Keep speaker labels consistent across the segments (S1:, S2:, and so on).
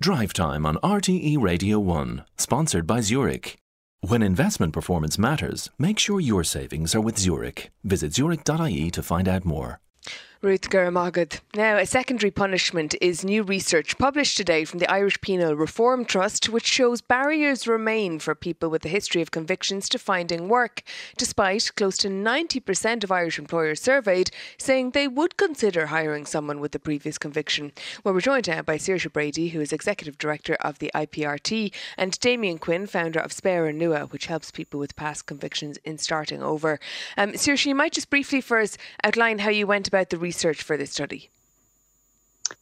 S1: Drive Time on RTE Radio 1, sponsored by Zurich. When investment performance matters, make sure your savings are with Zurich. Visit zurich.ie to find out more.
S2: Ruth Guramagad. Now, a secondary punishment is new research published today from the Irish Penal Reform Trust, which shows barriers remain for people with a history of convictions to finding work, despite close to 90% of Irish employers surveyed saying they would consider hiring someone with a previous conviction. Well, we're joined now by Saoirse Brady, who is Executive Director of the IPRT, and Damien Quinn, founder of Spéire Nua, which helps people with past convictions in starting over. Um, Saoirse, you might just briefly first outline how you went about the research research for this study?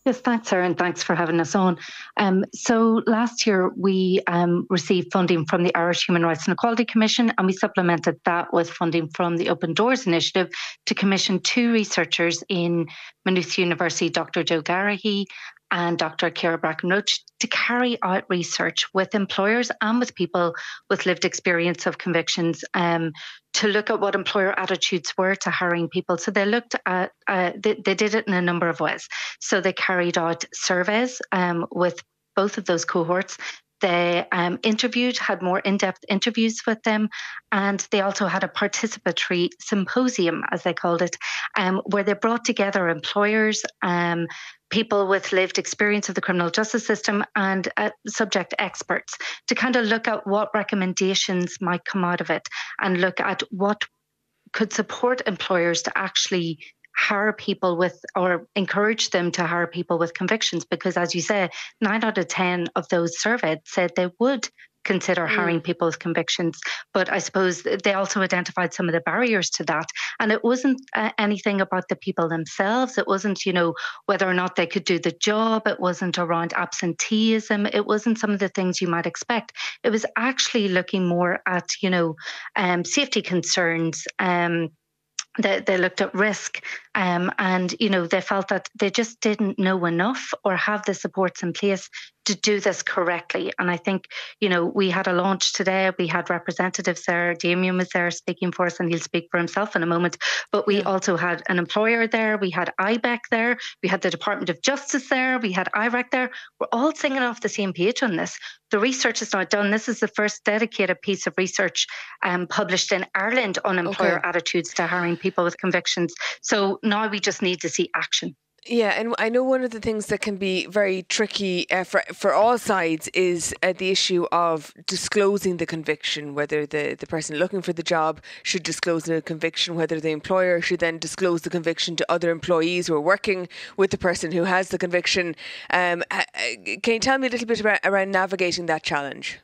S3: Yes, thanks, and thanks for having us on. Um, so last year we um, received funding from the Irish Human Rights and Equality Commission, and we supplemented that with funding from the Open Doors Initiative to commission two researchers in Maynooth University, Dr. Joe Garrihy and Dr. Ciara Bracken-Roche to carry out research with employers and with people with lived experience of convictions um, to look at what employer attitudes were to hiring people. So they looked at, uh, they, they, did it in a number of ways. So they carried out surveys um, with both of those cohorts they um, interviewed, had more in depth interviews with them, and they also had a participatory symposium, as they called it, um, where they brought together employers, um, people with lived experience of the criminal justice system, and uh, subject experts to kind of look at what recommendations might come out of it and look at what could support employers to actually hire people with or encourage them to hire people with convictions because as you say nine out of ten of those surveyed said they would consider hiring mm. people with convictions. But i suppose they also identified some of the barriers to that. And it wasn't uh, anything about the people themselves. It wasn't you know whether or not they could do the job. It wasn't around absenteeism. It wasn't some of the things you might expect. It was actually looking more at you know um, safety concerns um, they, they looked at risk um, and you know they felt that they just didn't know enough or have the supports in place to do this correctly. And I think, you know, we had a launch today. We had representatives there. Damien was there speaking for us, and he'll speak for himself in a moment. But we yeah. also had an employer there. We had IBEC there. We had the Department of Justice there. We had IREC there. We're all singing off the same page on this. The research is not done. This is the first dedicated piece of research um, published in Ireland on employer okay. attitudes to hiring people with convictions. So now we just need to see action.
S2: Yeah, and I know one of the things that can be very tricky uh, for for all sides is uh, the issue of disclosing the conviction. Whether the the person looking for the job should disclose the conviction, whether the employer should then disclose the conviction to other employees who are working with the person who has the conviction. Um, can you tell me a little bit about around navigating that challenge?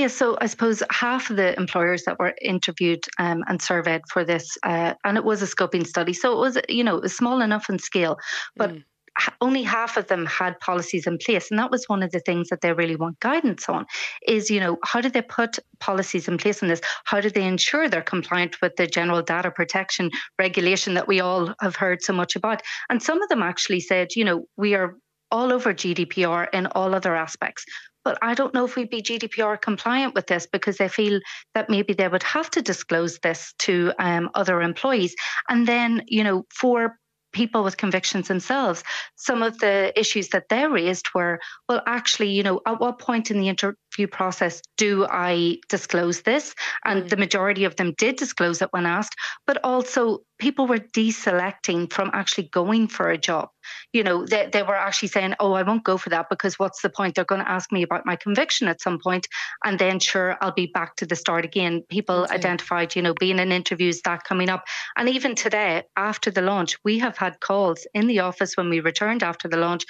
S3: Yeah, so I suppose half of the employers that were interviewed um, and surveyed for this, uh, and it was a scoping study, so it was you know it was small enough in scale, but. Mm. Only half of them had policies in place, and that was one of the things that they really want guidance on. Is you know how do they put policies in place on this? How do they ensure they're compliant with the general data protection regulation that we all have heard so much about? And some of them actually said, you know, we are all over GDPR in all other aspects. But I don't know if we'd be GDPR compliant with this because they feel that maybe they would have to disclose this to um, other employees. And then, you know, for people with convictions themselves, some of the issues that they raised were, well, actually, you know, at what point in the interview process do I disclose this? And the majority of them did disclose it when asked, but also people were deselecting from actually going for a job. You know, they, they were actually saying, oh, I won't go for that because what's the point? They're going to ask me about my conviction at some point, and then sure, I'll be back to the start again. People okay. identified, you know, being in interviews, that coming up. And even today, after the launch, we have had calls in the office when we returned after the launch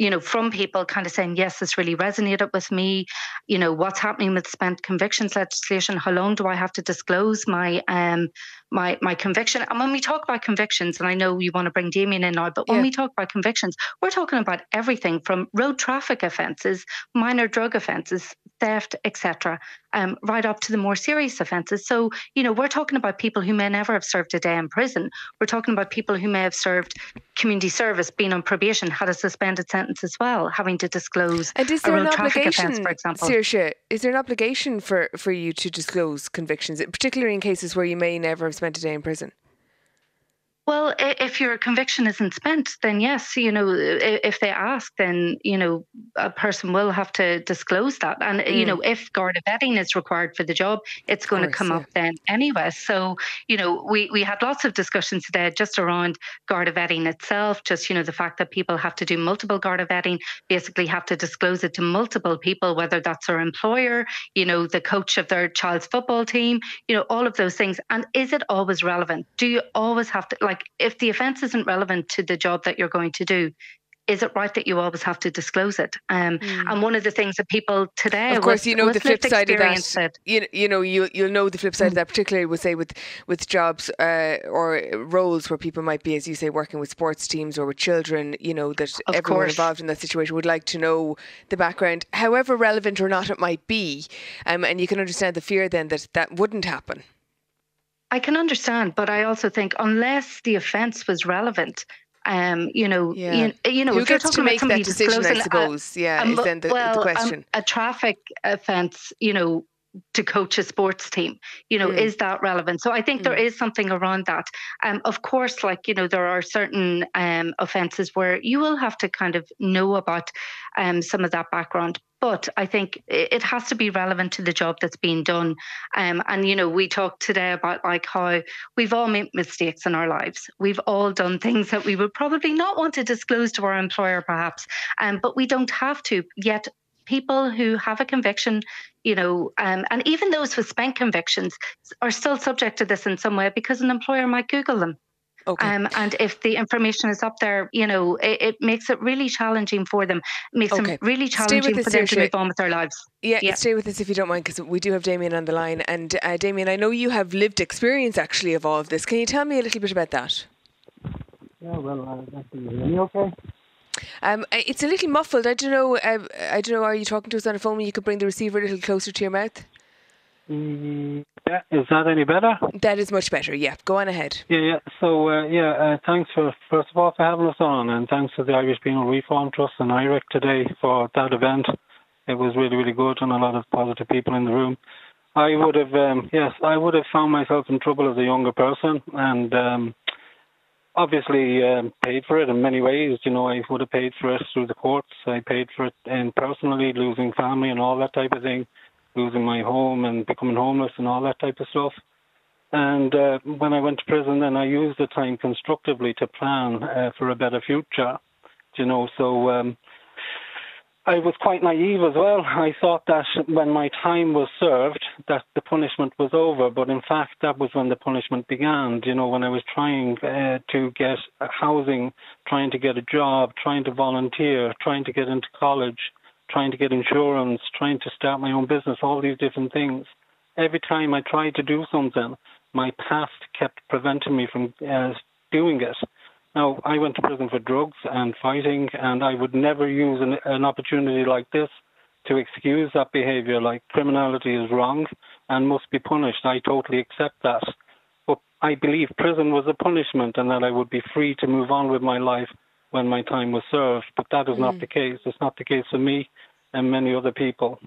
S3: you know, from people kind of saying, yes, this really resonated with me. You know, what's happening with spent convictions legislation? How long do I have to disclose my um my my conviction? And when we talk about convictions, and I know you want to bring Damien in now, but when yeah. we talk about convictions, we're talking about everything from road traffic offences, minor drug offences, theft, etc., um, right up to the more serious offences. So, you know, we're talking about people who may never have served a day in prison. We're talking about people who may have served community service, been on probation, had a suspended sentence as well, having to disclose
S2: and is there
S3: a road
S2: an
S3: traffic
S2: obligation,
S3: offence, for example.
S2: Saoirse, is there an obligation for, for you to disclose convictions, particularly in cases where you may never have spent a day in prison?
S3: Well, if your conviction isn't spent, then yes, you know, if they ask, then, you know, a person will have to disclose that. And, mm. you know, mm. if Garda vetting is required for the job, it's going course, to come yeah. up then anyway. So, you know, we, we had lots of discussions today just around Garda vetting itself, just, you know, the fact that people have to do multiple Garda vetting, basically have to disclose it to multiple people, whether that's their employer, you know, the coach of their child's football team, you know, all of those things. And is it always relevant? Do you always have to, like, if the offence isn't relevant to the job that you're going to do, is it right that you always have to disclose it? Um, mm. And one of the things that people today,
S2: of course, with, you know the flip side of that. Said, you, you know you you'll know the flip side mm. of that, particularly with say with with jobs uh, or roles where people might be, as you say, working with sports teams or with children. You know that of everyone course. involved in that situation would like to know the background, however relevant or not it might be, um, and you can understand the fear then that that wouldn't happen.
S3: I can understand, but I also think unless the offence was relevant, um, you know, yeah. you, you, know,
S2: who gets to make that decision? I suppose, a, yeah, a, is then the,
S3: well,
S2: the question.
S3: a traffic offence, you know, to coach a sports team you know mm. is that relevant so i think mm. there is something around that um, of course like you know there are certain um, offences where you will have to kind of know about um, some of that background but I think it has to be relevant to the job that's being done. Um, and you know, we talked today about like how we've all made mistakes in our lives. We've all done things that we would probably not want to disclose to our employer, perhaps, um, but we don't have to. Yet people who have a conviction, you know, um, and even those with spent convictions are still subject to this in some way because an employer might Google them. Okay. Um, and if the information is up there, you know, it, it makes it really challenging for them. It makes okay. them really challenging for them to move on with their lives.
S2: Yeah, yeah, stay with us if you don't mind, because we do have Damien on the line. And uh, Damien, I know you have lived experience actually of all of this. Can you tell me a little bit about that?
S4: Yeah, well, uh, can you hear me okay?
S2: Um, it's a little muffled. I don't know. Uh, I don't know. Are you talking to us on the phone? You could bring the receiver a little closer to your mouth.
S4: Yeah, is that any better?
S2: That is much better. Yeah, go on ahead.
S4: Yeah, yeah. So uh, yeah, uh, thanks for first of all for having us on, and thanks to the Irish Penal Reform Trust and IREC today for that event. It was really, really good, and a lot of positive people in the room. I would have, um, yes, I would have found myself in trouble as a younger person, and um, obviously um, paid for it in many ways. You know, I would have paid for it through the courts. I paid for it in personally, losing family and all that type of thing, losing my home and becoming homeless and all that type of stuff. And uh, when I went to prison, then I used the time constructively to plan uh, for a better future. You know, so um, I was quite naive as well. I thought that when my time was served, that the punishment was over. But in fact, that was when the punishment began. You know, when I was trying uh, to get housing, trying to get a job, trying to volunteer, trying to get into college, trying to get insurance, trying to start my own business, all these different things. Every time I tried to do something, my past kept preventing me from uh, doing it. Now, I went to prison for drugs and fighting, and I would never use an, an opportunity like this to excuse that behaviour. Like criminality is wrong and must be punished. I totally accept that. But I believe prison was a punishment and that I would be free to move on with my life when my time was served. But that is mm. not the case. It's not the case for me and many other people.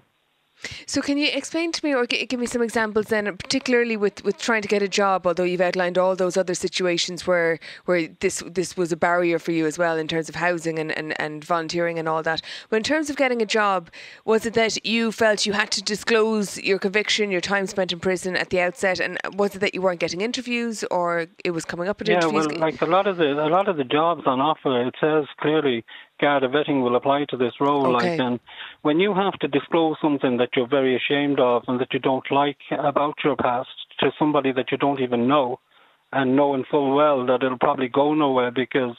S2: So, can you explain to me or give me some examples then, particularly with, with trying to get a job? Although you've outlined all those other situations where where this this was a barrier for you as well in terms of housing and, and, and volunteering and all that. But in terms of getting a job, was it that you felt you had to disclose your conviction, your time spent in prison at the outset, and was it that you weren't getting interviews or it was coming up at
S4: yeah,
S2: interviews?
S4: well, like a lot of the a lot of the jobs on offer, it says clearly Garda vetting will apply to this role. Okay. Like, and when you have to disclose something that you're very ashamed of and that you don't like about your past to somebody that you don't even know, and knowing full well that it'll probably go nowhere because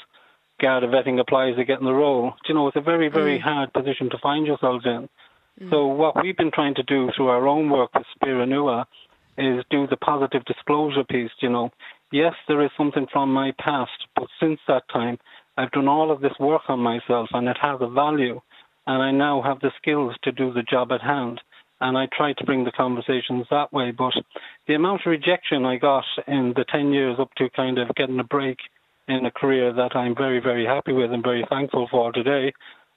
S4: Garda vetting applies to get in the role, you know, it's a very, very mm. hard position to find yourselves in. Mm. So what we've been trying to do through our own work with Spéire Nua is do the positive disclosure piece, you know. Yes, there is something from my past, but since that time, I've done all of this work on myself and it has a value. And I now have the skills to do the job at hand. And I try to bring the conversations that way. But the amount of rejection I got in the 10 years up to kind of getting a break in a career that I'm very, very happy with and very thankful for today.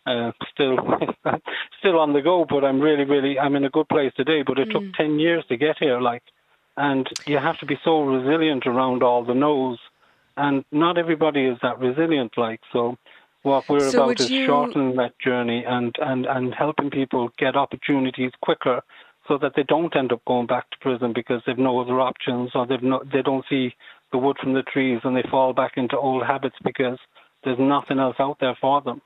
S4: Uh, still, still on the go, but I'm really, really, I'm in a good place today. But it mm. took ten years to get here, like, and you have to be so resilient around all the no's and not everybody is that resilient. Like so, what we're so about is you... shortening that journey and, and, and helping people get opportunities quicker so that they don't end up going back to prison because they've no other options or they've no, they don't see the wood from the trees and they fall back into old habits because there's nothing else out there for them.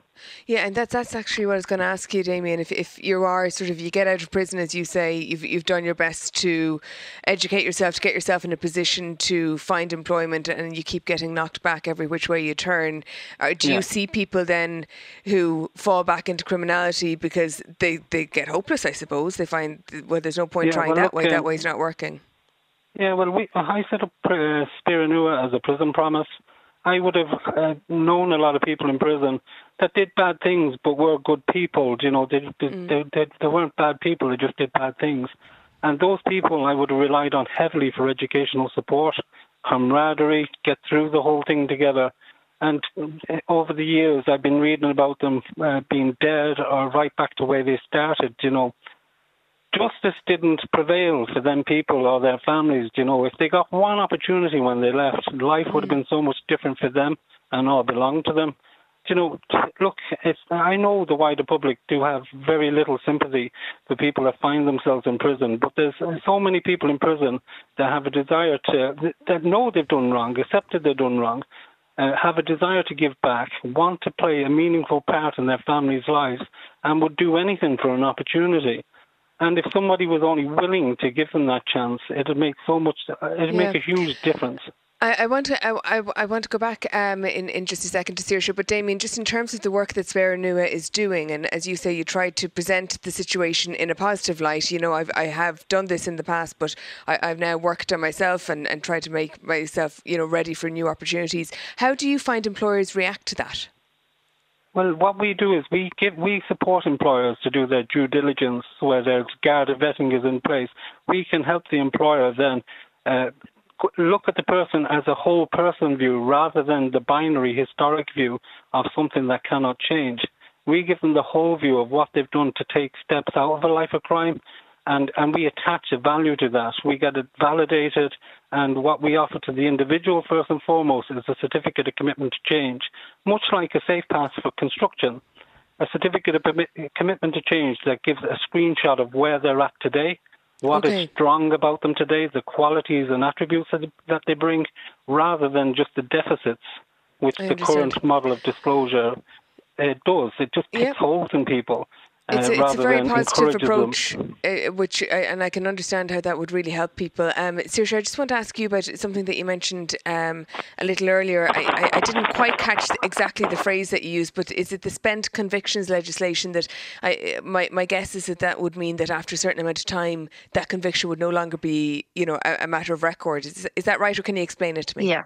S2: Yeah, and that's that's actually what I was going to ask you, Damien. If if you are sort of you get out of prison, as you say, you've you've done your best to educate yourself to get yourself in a position to find employment, and you keep getting knocked back every which way you turn. Uh, do yeah. you see people then who fall back into criminality because they they get hopeless? I suppose they find well, there's no point yeah, trying well, that way. Um, that way's not working.
S4: Yeah, well, we I set up uh, Spíorr as a prison promise I would have uh, known a lot of people in prison that did bad things but were good people. You know, they, they, mm. they, they, they weren't bad people, they just did bad things. And those people I would have relied on heavily for educational support, camaraderie, get through the whole thing together. And uh, over the years, I've been reading about them uh, being dead or right back to where they started, you know justice didn't prevail for them people or their families. You know, if they got one opportunity when they left, life would have been so much different for them and all belonged to them. You know, look, I know the wider public do have very little sympathy for people that find themselves in prison, but there's so many people in prison that have a desire to, that know they've done wrong, accepted they've done wrong, uh, have a desire to give back, want to play a meaningful part in their families' lives, and would do anything for an opportunity. And if somebody was only willing to give them that chance, it'd make so much. It'd yeah. make a huge difference.
S2: I, I, want to I, I, want to go back um, in, in just a second to Saoirse, but Damien, just in terms of the work that Spéire Nua is doing, and as you say, you try to present the situation in a positive light. You know, I've, I have done this in the past, but I, have now worked on myself and, and tried to make myself, you know, ready for new opportunities. How do you find employers react to that?
S4: Well, what we do is we give we support employers to do their due diligence where their Garda vetting is in place. We can help the employer then uh, look at the person as a whole person view rather than the binary historic view of something that cannot change. We give them the whole view of what they've done to take steps out of a life of crime and, and we attach a value to that. We get it validated, and what we offer to the individual first and foremost is a certificate of commitment to change, much like a safe pass for construction. A certificate of commitment to change that gives a screenshot of where they're at today, what okay. is strong about them today, the qualities and attributes that they bring, rather than just the deficits, which the current model of disclosure uh, does. It just picks yep. holes in people.
S2: It's, uh, it's a very positive approach, uh, which uh, and I can understand how that would really help people. Um, Saoirse, I just want to ask you about something that you mentioned um, a little earlier. I, I, I, didn't quite catch exactly the phrase that you used, but is it the spent convictions legislation that I, my my guess is that that would mean that after a certain amount of time, that conviction would no longer be you know a, a matter of record. Is, is that right, or can you explain it to me?
S3: Yeah.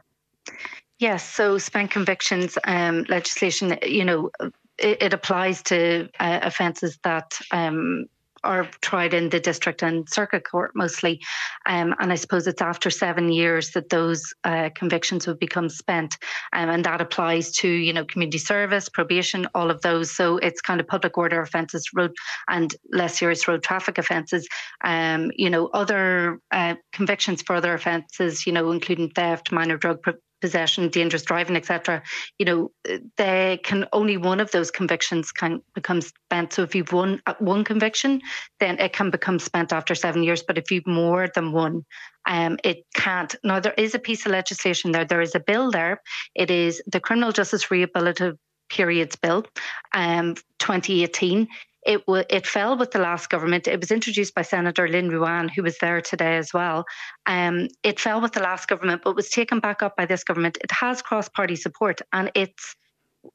S3: Yes, so spent convictions um, legislation, you know, it, it applies to uh, offences that um, are tried in the district and circuit court mostly. Um, and I suppose it's after seven years that those uh, convictions would become spent. Um, and that applies to, you know, community service, probation, all of those. So it's kind of public order offences, road and less serious road traffic offences. Um, you know, other uh, convictions for other offences, you know, including theft, minor drug possession, dangerous driving, etc. You know, they can only one of those convictions can become spent. So if you've one uh, one conviction, then it can become spent after seven years. But if you've more than one, um, it can't. Now there is a piece of legislation there. There is a bill there. It is the Criminal Justice Rehabilitative Periods Bill, um, 2018. It, w- it fell with the last government. It was introduced by Senator Lynn Ruane, who was there today as well. Um, it fell with the last government, but was taken back up by this government. It has cross party support and it's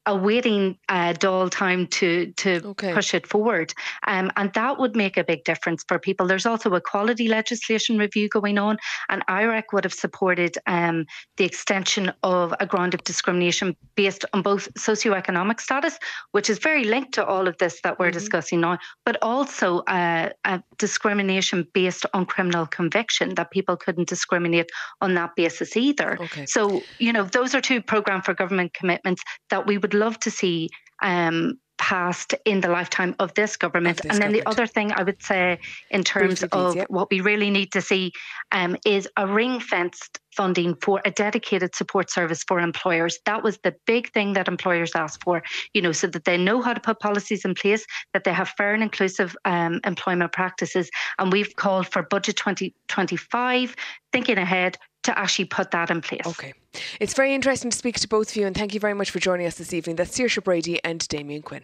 S3: awaiting uh, Dáil time to to okay. push it forward, um, and that would make a big difference for people. There's also a quality legislation review going on, and IREC would have supported um, the extension of a ground of discrimination based on both socioeconomic status, which is very linked to all of this that we're mm-hmm. discussing now, but also uh, a discrimination based on criminal conviction that people couldn't discriminate on that basis either. Okay. So you know those are two program for government commitments that we would love to see um, passed in the lifetime of this government. Of this and then government. the other thing I would say, in terms of what we really need to see, um, is a ring fenced funding for a dedicated support service for employers. That was the big thing that employers asked for, you know, so that they know how to put policies in place, that they have fair and inclusive um, employment practices. And we've called for budget 2025, thinking ahead to actually put that in place.
S2: Okay. It's very interesting to speak to both of you, and thank you very much for joining us this evening. That's Saoirse Brady and Damien Quinn.